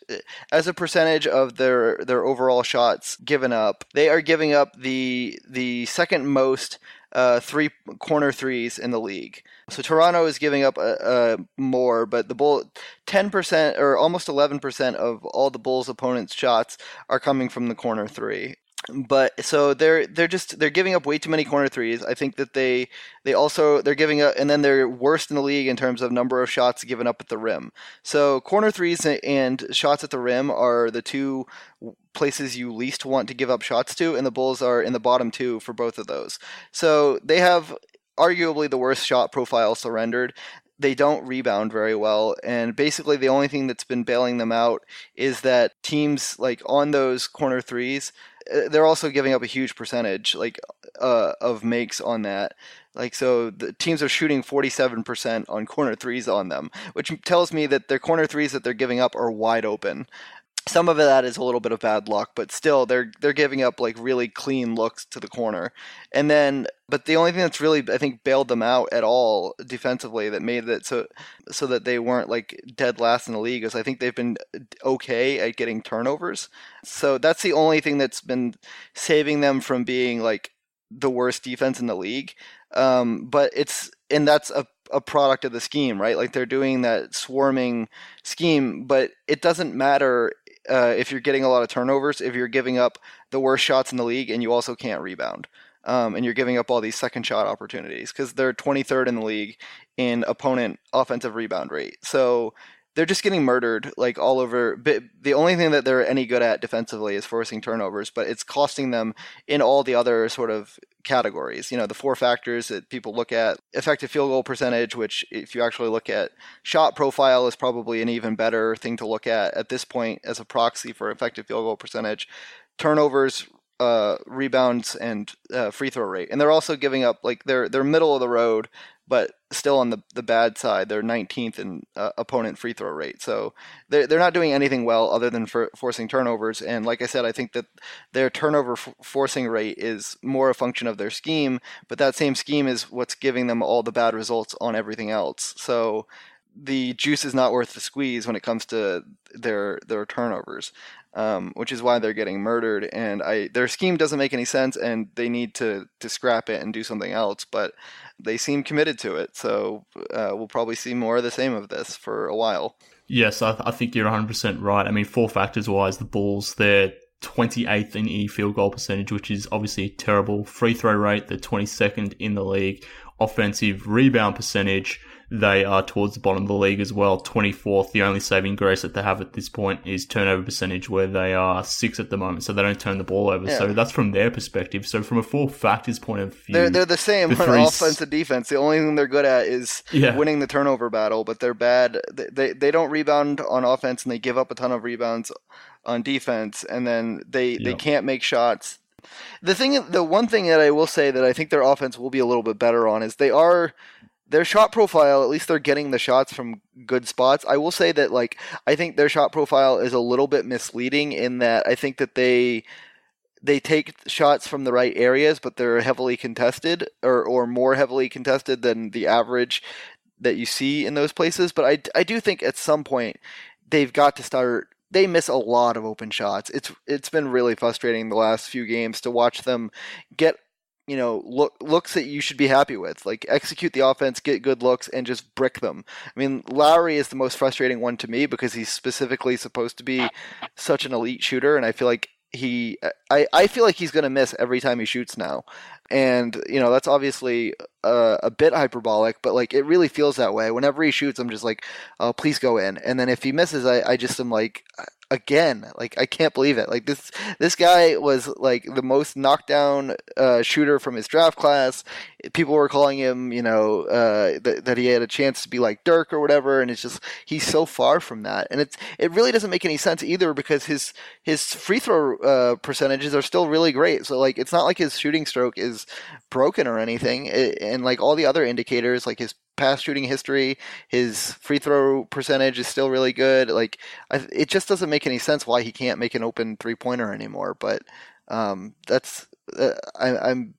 as a percentage of their their overall shots given up. They are giving up the the second most uh, three corner threes in the league. So Toronto is giving up uh, uh more, but the Bull ten percent or almost eleven percent of all the Bulls' opponents' shots are coming from the corner three but so they're they're just they're giving up way too many corner threes. I think that they they also they're giving up and then they're worst in the league in terms of number of shots given up at the rim. So corner threes and shots at the rim are the two places you least want to give up shots to and the Bulls are in the bottom 2 for both of those. So they have arguably the worst shot profile surrendered they don't rebound very well and basically the only thing that's been bailing them out is that teams like on those corner threes they're also giving up a huge percentage like uh, of makes on that. Like so, the teams are shooting 47% on corner threes on them, which tells me that their corner threes that they're giving up are wide open some of that is a little bit of bad luck, but still they're they're giving up like really clean looks to the corner. And then but the only thing that's really I think bailed them out at all defensively that made it so so that they weren't like dead last in the league is I think they've been okay at getting turnovers. So that's the only thing that's been saving them from being like the worst defense in the league. Um, but it's and that's a a product of the scheme, right? Like they're doing that swarming scheme, but it doesn't matter uh, if you're getting a lot of turnovers, if you're giving up the worst shots in the league and you also can't rebound. Um, and you're giving up all these second shot opportunities because they're 23rd in the league in opponent offensive rebound rate. So they're just getting murdered like all over. The only thing that they're any good at defensively is forcing turnovers, but it's costing them in all the other sort of categories. You know, the four factors that people look at effective field goal percentage, which, if you actually look at shot profile, is probably an even better thing to look at at this point as a proxy for effective field goal percentage. Turnovers, uh, rebounds and uh, free throw rate, and they're also giving up like they're they're middle of the road but still on the, the bad side. They're 19th in uh, opponent free throw rate. So they're, they're not doing anything well other than for forcing turnovers. And like I said, I think that their turnover f- forcing rate is more a function of their scheme, but that same scheme is what's giving them all the bad results on everything else. So the juice is not worth the squeeze when it comes to their their turnovers um, which is why they're getting murdered. And I their scheme doesn't make any sense, and they need to to scrap it and do something else. But they seem committed to it, so uh, we'll probably see more of the same of this for a while. Yes, I, I think you're 100 percent right. I mean, four factors wise, the Bulls they're 28th in E field goal percentage, which is obviously terrible. Free throw rate, they're 22nd in the league. Offensive rebound percentage, they are towards the bottom of the league as well. 24th. The only saving grace that they have at this point is turnover percentage, where they are six at the moment, so they don't turn the ball over. Yeah. So that's from their perspective. So from a four factors point of view, they're they're the same the on offense and defense. The only thing they're good at is yeah. winning the turnover battle, but they're bad. They, they they don't rebound on offense, and they give up a ton of rebounds on defense, and then they yep. they can't make shots. The thing, the one thing that I will say that I think their offense will be a little bit better on is they are their shot profile, at least they're getting the shots from good spots. I will say that like I think their shot profile is a little bit misleading in that I think that they they take shots from the right areas, but they're heavily contested or or more heavily contested than the average that you see in those places. But I I do think at some point they've got to start they miss a lot of open shots. It's it's been really frustrating the last few games to watch them get you know look looks that you should be happy with. Like execute the offense get good looks and just brick them. I mean Lauri is the most frustrating one to me because he's specifically supposed to be such an elite shooter and i feel like he I, I feel like he's going to miss every time he shoots now. And you know that's obviously a, a, bit hyperbolic but like it really feels that way. Whenever he shoots i'm just like oh please go in. And then if he misses i, I just am like again. Like I can't believe it. Like this this guy was like the most knockdown uh, shooter from his draft class. People were calling him, you know, uh, th- that he had a chance to be like Dirk or whatever, and it's just he's so far from that. And it's it really doesn't make any sense either because his his free throw uh, percentages are still really great. So like it's not like his shooting stroke is broken or anything, it, and like all the other indicators, like his past shooting history. His free throw percentage is still really good. Like I, it just doesn't make any sense why he can't make an open three pointer anymore. But um, that's uh, I, am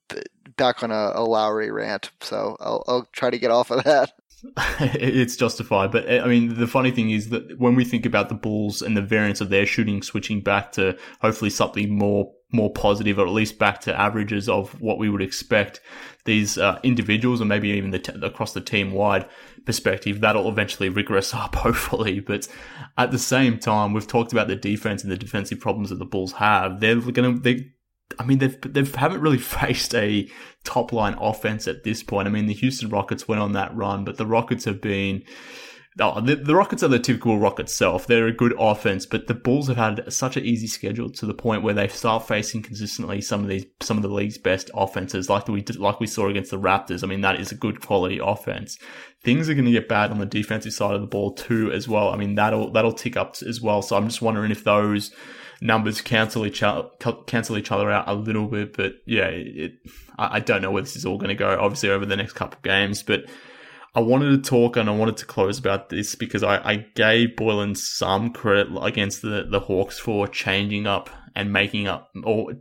back on a, a, Lauri rant, so I'll, I'll try to get off of that. it's justified, but I mean, the funny thing is that when we think about the Bulls and the variance of their shooting switching back to hopefully something more more positive, or at least back to averages of what we would expect, these uh, individuals, or maybe even the t- across the team wide perspective, that'll eventually regress up, hopefully. But at the same time, we've talked about the defense and the defensive problems that the Bulls have. They're going to, they, I mean, they've they haven't really faced a top line offense at this point. I mean, the Houston Rockets went on that run, but the Rockets have been Oh, the, the, Rockets are the typical Rockets self. They're a good offense, but the Bulls have had such an easy schedule to the point where they start facing consistently some of these some of the league's best offenses, like we like we saw against the Raptors. I mean, that is a good quality offense. Things are going to get bad on the defensive side of the ball too, as well. I mean, that'll that'll tick up as well. So I'm just wondering if those numbers cancel each other, cancel each other out a little bit. But yeah, it, I, I don't know where this is all going to go. Obviously, over the next couple games, but I wanted to talk and I wanted to close about this because I, I gave Boylen some credit against the, the Hawks for changing up and making up or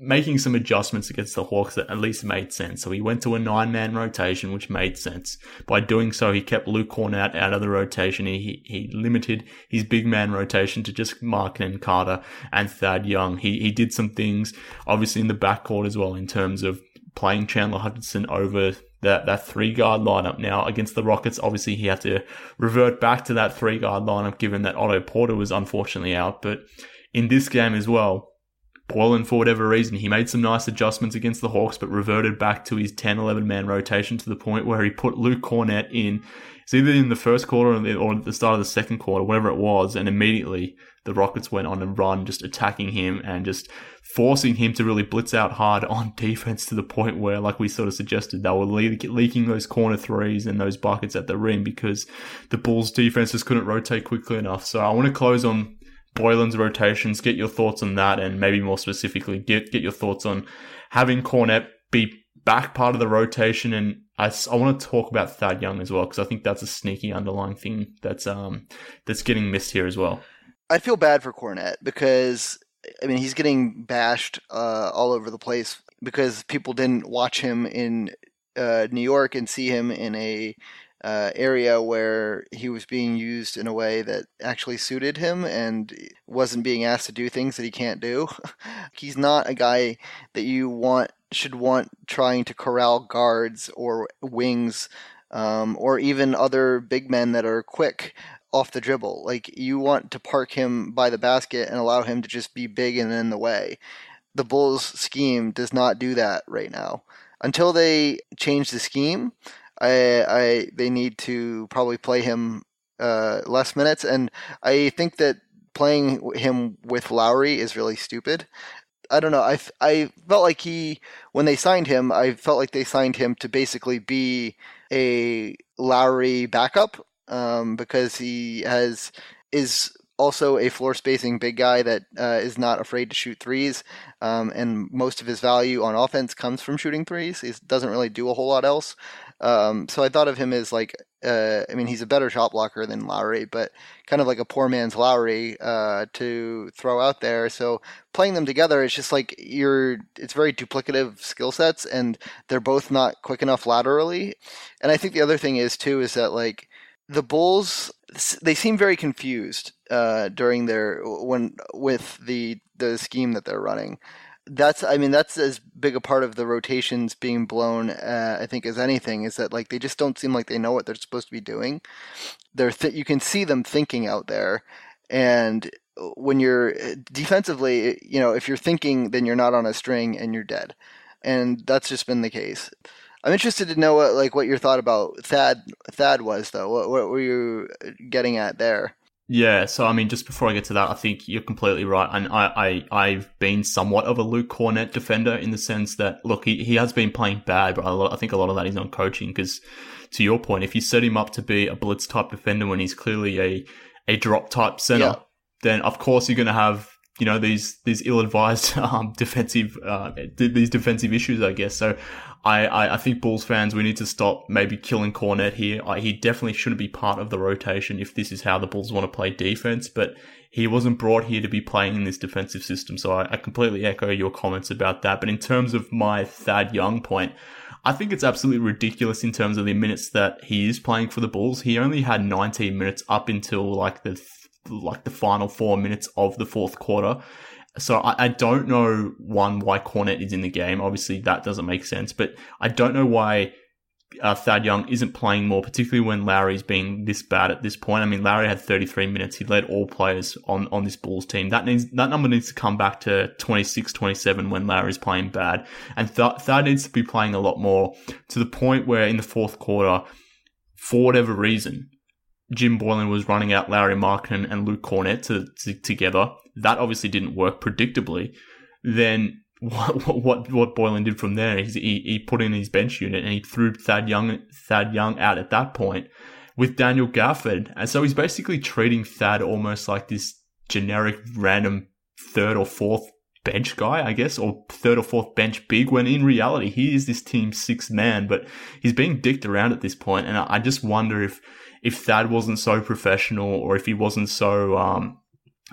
making some adjustments against the Hawks that at least made sense. So he went to a nine man rotation, which made sense. By doing so, he kept Luke Kornet out of the rotation. He, he limited his big man rotation to just Markkanen Carter and Thad Young. He, he did some things, obviously in the backcourt as well, in terms of playing Chandler Hutchison over that, that three guard lineup. Now against the Rockets, obviously he had to revert back to that three guard lineup given that Otto Porter was unfortunately out. But in this game as well, Boylen, for whatever reason, he made some nice adjustments against the Hawks, but reverted back to his 10 11 man rotation to the point where he put Luke Kornet in. It's either in the first quarter or at the start of the second quarter, whatever it was, and immediately the Rockets went on a run, just attacking him and just forcing him to really blitz out hard on defense to the point where, like we sort of suggested, they were le- leaking those corner threes and those buckets at the rim because the Bulls' defense just couldn't rotate quickly enough. So I want to close on Boylen's rotations, get your thoughts on that, and maybe more specifically, get get your thoughts on having Kornet be back part of the rotation. And I, I want to talk about Thad Young as well because I think that's a sneaky underlying thing that's um that's getting missed here as well. I feel bad for Kornet because I mean he's getting bashed uh, all over the place because people didn't watch him in uh, New York and see him in a uh, area where he was being used in a way that actually suited him and wasn't being asked to do things that he can't do. He's not a guy that you want should want trying to corral guards or wings um, or even other big men that are quick off the dribble. Like you want to park him by the basket and allow him to just be big and in the way. The Bulls scheme does not do that right now. Until they change the scheme, I, I they need to probably play him uh, less minutes, and I think that playing him with Lauri is really stupid. I don't know. I, I felt like he when they signed him, I felt like they signed him to basically be a Lauri backup um, because he has is also a floor spacing big guy that uh, is not afraid to shoot threes, um, and most of his value on offense comes from shooting threes. He doesn't really do a whole lot else. Um, so I thought of him as like, uh, I mean, he's a better shot blocker than Lauri, but kind of like a poor man's Lauri uh, to throw out there. So playing them together, it's just like you're, it's very duplicative skill sets, and they're both not quick enough laterally. And I think the other thing is too is that like the Bulls, they seem very confused uh, during their when with the the scheme that they're running that's I mean that's as big a part of the rotations being blown uh, I think as anything is that like they just don't seem like they know what they're supposed to be doing. They're th- you can see them thinking out there, and when you're defensively, you know, if you're thinking, then you're not on a string and you're dead, and that's just been the case. I'm interested to know what like what your thought about Thad Thad was though. What what were you getting at there? Yeah, so I mean, just before I get to that, I think you're completely right, and I, I I've been somewhat of a Luke Kornet defender in the sense that look, he, he has been playing bad, but lot, I think a lot of that is on coaching because, to your point, if you set him up to be a blitz type defender when he's clearly a a drop type center, yeah. then of course you're going to have you know these these ill-advised um, defensive uh, these defensive issues, I guess. So I, I, I think Bulls fans we need to stop maybe killing Kornet here. I, he definitely shouldn't be part of the rotation if this is how the Bulls want to play defense. But he wasn't brought here to be playing in this defensive system. So I, I completely echo your comments about that. But in terms of my Thad Young point. I think it's absolutely ridiculous in terms of the minutes that he is playing for the Bulls. He only had 19 minutes up until like the like the final four minutes of the fourth quarter. So I, I, don't know one why Kornet is in the game. Obviously, that doesn't make sense. But I don't know why uh, Thad Young isn't playing more, particularly when Lauri's being this bad at this point. I mean, Lauri had 33 minutes. He led all players on, on this Bulls team. That needs that number needs to come back to 26, 27 when Lauri's playing bad, and Th- Thad needs to be playing a lot more to the point where in the fourth quarter, for whatever reason, Jim Boylen was running out Lauri Markkanen and Luke Kornet to, to, together. That obviously didn't work predictably. Then what what what Boylen did from there he, he put in his bench unit and he threw Thad Young Thad Young out at that point with Daniel Gafford, and so he's basically treating Thad almost like this generic random third or fourth bench guy, I guess, or third or fourth bench big, when in reality, he is this team's sixth man, but he's being dicked around at this point. point, and I just wonder if, if Thad wasn't so professional, or if he wasn't so, um,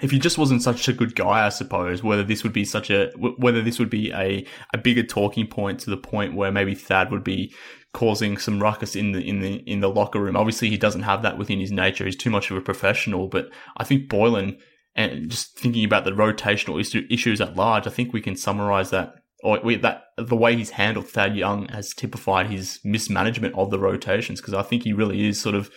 if he just wasn't such a good guy, I suppose, whether this would be such a, whether this would be a, a bigger talking point to the point where maybe Thad would be causing some ruckus in the, in the, in the locker room. Obviously, he doesn't have that within his nature. He's too much of a professional, but I think Boylen and just thinking about the rotational issue, issues at large, I think we can summarize that or that the way he's handled Thad Young has typified his mismanagement of the rotations because I think he really is sort of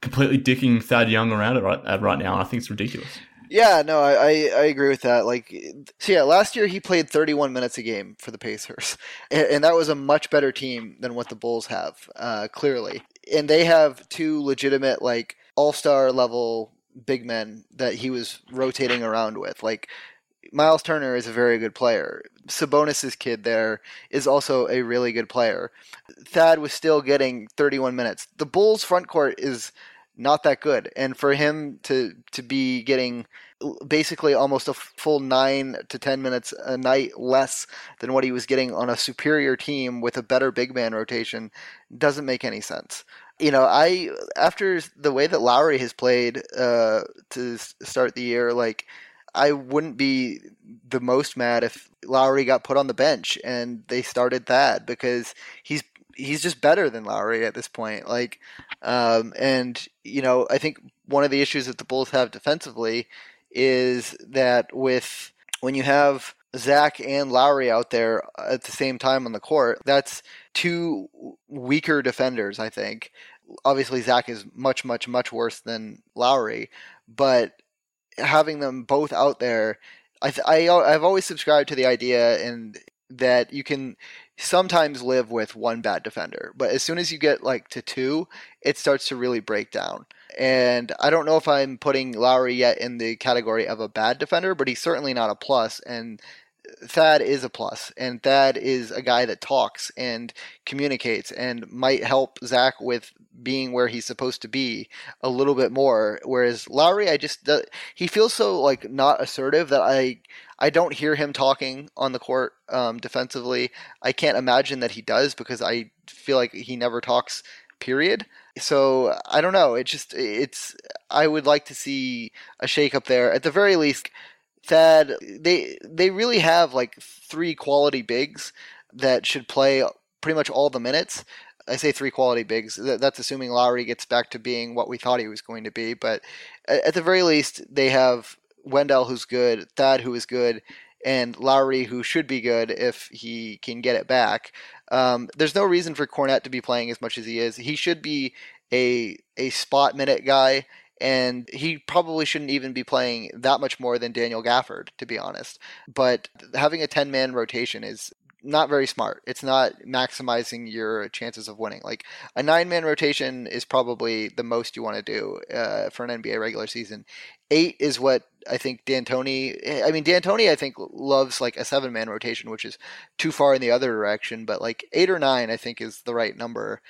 completely dicking Thad Young around it right, right now, I think it's ridiculous. Yeah, no, I, I agree with that. Like, so yeah, last year he played 31 minutes a game for the Pacers, and, and that was a much better team than what the Bulls have, uh, clearly. And they have two legitimate, like, all star level big men that he was rotating around with. Like Miles Turner is a very good player. Sabonis's kid there is also a really good player. Thad was still getting 31 minutes. The Bulls front court is not that good, and for him to to be getting basically almost a full nine to ten minutes a night less than what he was getting on a superior team with a better big man rotation doesn't make any sense you know, I after the way that Lauri has played uh, to start the year, like I wouldn't be the most mad if Lauri got put on the bench and they started that because he's he's just better than Lauri at this point. Like, um, and you know, I think one of the issues that the Bulls have defensively is that with when you have Zach and Lauri out there at the same time on the court, that's two weaker defenders, I think. Obviously, Zach is much, much, much worse than Lauri, but having them both out there, I, I I've always subscribed to the idea and that you can sometimes live with one bad defender, but as soon as you get like to two, it starts to really break down. And I don't know if I'm putting Lauri yet in the category of a bad defender, but he's certainly not a plus. And Thad is a plus, and Thad is a guy that talks and communicates and might help Zach with being where he's supposed to be a little bit more. Whereas Lauri, I just he feels so like not assertive that I I don't hear him talking on the court um, defensively. I can't imagine that he does because I feel like he never talks. Period. So I don't know. It just it's. I would like to see a shake up there at the very least. Thad, they they really have like three quality bigs that should play pretty much all the minutes. I say three quality bigs. That's assuming Lauri gets back to being what we thought he was going to be. But at the very least, they have Wendell, who's good, Thad, who is good, and Lauri, who should be good if he can get it back. Um, there's no reason for Kornet to be playing as much as he is. He should be a a spot minute guy and he probably shouldn't even be playing that much more than Daniel Gafford, to be honest. But having a 10 man rotation is not very smart. It's not maximizing your chances of winning. Like a nine man rotation is probably the most you want to do uh, for an NBA regular season. Eight is what I think D'Antoni. I mean, D'Antoni, I think loves like a seven man rotation, which is too far in the other direction. But like eight or nine, I think is the right number.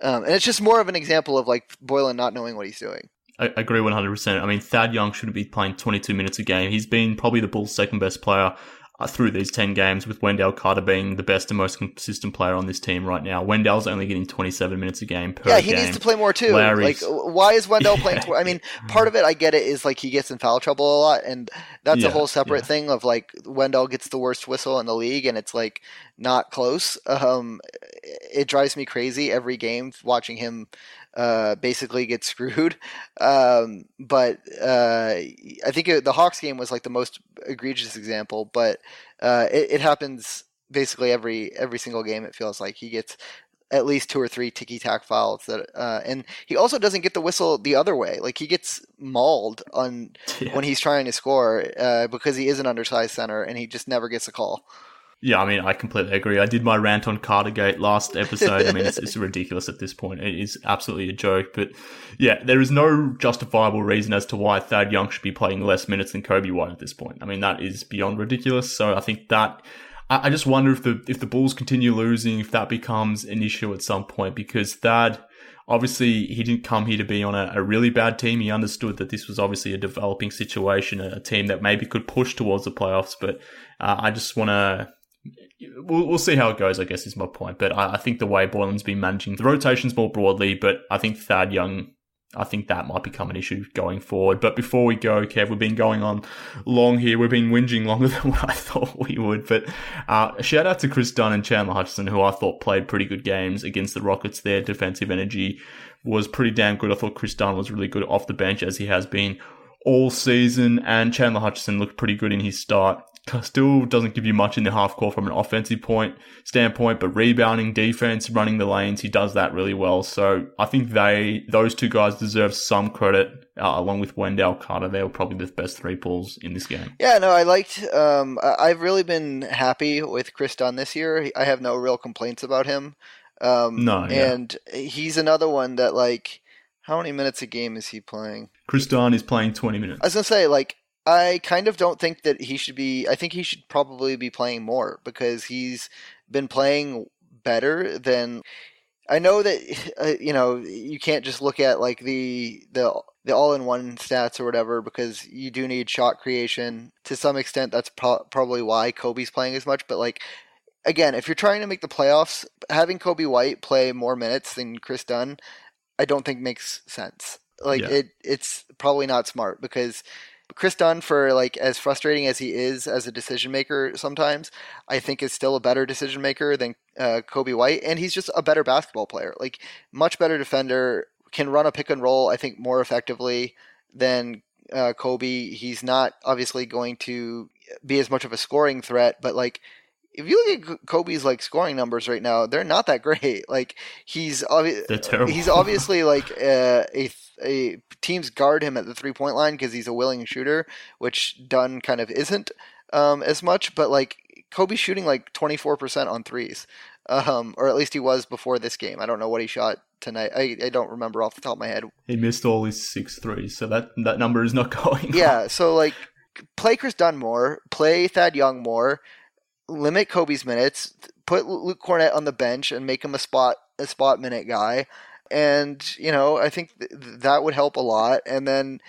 Um, and it's just more of an example of like Boylen not knowing what he's doing. I agree 100%. I mean, Thad Young shouldn't be playing 22 minutes a game. He's been probably the Bulls' second best player uh, through these 10 games, with Wendell Carter being the best and most consistent player on this team right now. Wendell's only getting 27 minutes a game per Yeah, he game. needs to play more too. Lauri's... Like, why is Wendell playing? Yeah. I mean, part of it, I get it, is like he gets in foul trouble a lot, and that's yeah, a whole separate yeah. thing of like Wendell gets the worst whistle in the league, and it's like not close. Um, it drives me crazy every game watching him uh, basically get screwed. Um, but uh, I think it, the Hawks game was like the most egregious example. But uh, it, it, happens basically every every single game. It feels like he gets at least two or three ticky tack fouls that, uh, and he also doesn't get the whistle the other way. Like he gets mauled on yeah. when he's trying to score uh, because he is an undersized center, and he just never gets a call. Yeah, I mean, I completely agree. I did my rant on Cartergate last episode. I mean, it's, it's ridiculous at this point. It is absolutely a joke. But yeah, there is no justifiable reason as to why Thad Young should be playing less minutes than Coby White at this point. I mean, that is beyond ridiculous. So I think that I, just wonder if the if the Bulls continue losing, if that becomes an issue at some point because Thad obviously he didn't come here to be on a, a, really bad team. He understood that this was obviously a developing situation, a, team that maybe could push towards the playoffs. But uh, I just want to. We'll, we'll, see how it goes, I guess, is my point. But I, I think the way Boylen's been managing the rotations more broadly, but I think Thad Young I think that might become an issue going forward. But before we go, Kev, we've been going on long here. We've been whinging longer than what I thought we would. But uh, shout out to Kris Dunn and Chandler Hutchison, who I thought played pretty good games against the Rockets. Their defensive energy was pretty damn good. I thought Kris Dunn was really good off the bench, as he has been all season. And Chandler Hutchison looked pretty good in his start still doesn't give you much in the half court from an offensive point standpoint, but rebounding, defense, running the lanes, he does that really well. So I think they those two guys deserve some credit, uh, along with Wendell Carter. They were probably the best three Bulls in this game. Yeah, no, I liked. Um, I've really been happy with Kris Dunn this year. I have no real complaints about him. Um, no, yeah. and he's another one that like. How many minutes a game is he playing? Kris Dunn is playing 20 minutes. I was going to say, like, I kind of don't think that he should be. I think he should probably be playing more because he's been playing better than. I know that uh, you know you can't just look at like the the the all-in-one stats or whatever because you do need shot creation to some extent. That's pro- probably why Coby's playing as much. But like again, if you're trying to make the playoffs, having Coby White play more minutes than Kris Dunn, I don't think makes sense. Like yeah. it, it's probably not smart because Kris Dunn, for like as frustrating as he is as a decision maker, sometimes I think is still a better decision maker than uh, Coby White, and he's just a better basketball player, like much better defender, can run a pick and roll. I think more effectively than uh, Coby. He's not obviously going to be as much of a scoring threat, but like if you look at Coby's like scoring numbers right now, they're not that great. Like he's obvi- he's obviously like uh, a a teams guard him at the three point line because he's a willing shooter, which Dunn kind of isn't um, as much. But like Coby's shooting like twenty four percent on threes, um, or at least he was before this game. I don't know what he shot tonight. I, I don't remember off the top of my head. He missed all his six threes, so that that number is not going. Yeah, up. so like play Kris Dunn more, play Thad Young more limit Coby's minutes, put Luke Kornet on the bench and make him a spot a spot minute guy, and you know I think th- that would help a lot. And then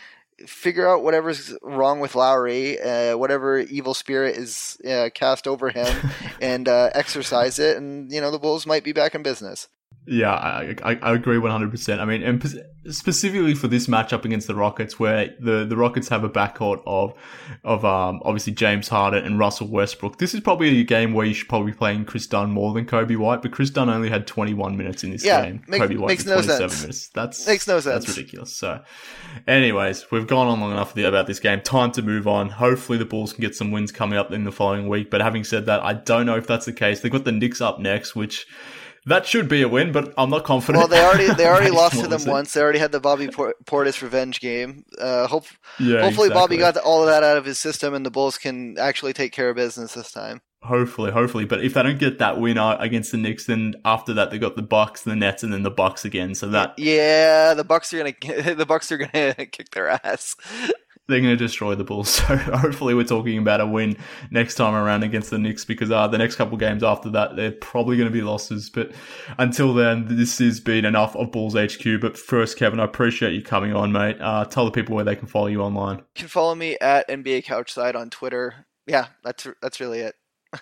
figure out whatever's wrong with Lauri, uh, whatever evil spirit is uh, cast over him, and uh, exercise it. And you know the Bulls might be back in business. Yeah, I, I, I agree 100%. I mean, and specifically for this matchup against the Rockets, where the, the Rockets have a backcourt of, of, um, obviously James Harden and Russell Westbrook. This is probably a game where you should probably be playing Kris Dunn more than Coby White, but Kris Dunn only had 21 minutes in this yeah, game. Make, Coby White makes no 27 sense. minutes. That's, makes no sense. That's ridiculous. So, anyways, we've gone on long enough about this game. Time to move on. Hopefully the Bulls can get some wins coming up in the following week. But having said that, I don't know if that's the case. They've got the Knicks up next, which, that should be a win, but I'm not confident. Well, they already they already lost to them once. They already had the Bobby Portis revenge game. Uh, hope, yeah, hopefully, exactly. Bobby got all of that out of his system, and the Bulls can actually take care of business this time. Hopefully, hopefully. But if they don't get that win against the Knicks, then after that they got the Bucks, the Nets, and then the Bucks again. So that yeah, the Bucks are gonna the Bucks are gonna kick their ass they're going to destroy the Bulls. So hopefully we're talking about a win next time around against the Knicks because uh, the next couple games after that, they're probably going to be losses. But until then, this has been enough of Bulls HQ. But first, Kevin, I appreciate you coming on, mate. Uh, tell the people where they can follow you online. You can follow me at NBA Couchside on Twitter. Yeah, that's that's really it.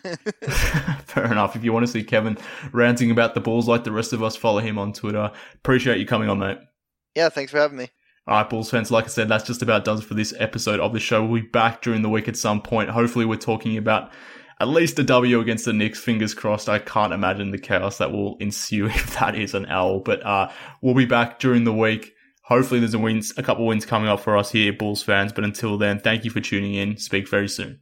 Fair enough. If you want to see Kevin ranting about the Bulls like the rest of us, follow him on Twitter. Appreciate you coming on, mate. Yeah, thanks for having me. All right, Bulls fans, like I said, that's just about does for this episode of the show. We'll be back during the week at some point. Hopefully, we're talking about at least a W against the Knicks. Fingers crossed. I can't imagine the chaos that will ensue if that is an L. But uh, we'll be back during the week. Hopefully, there's a wins, a couple wins coming up for us here, Bulls fans. But until then, thank you for tuning in. Speak very soon.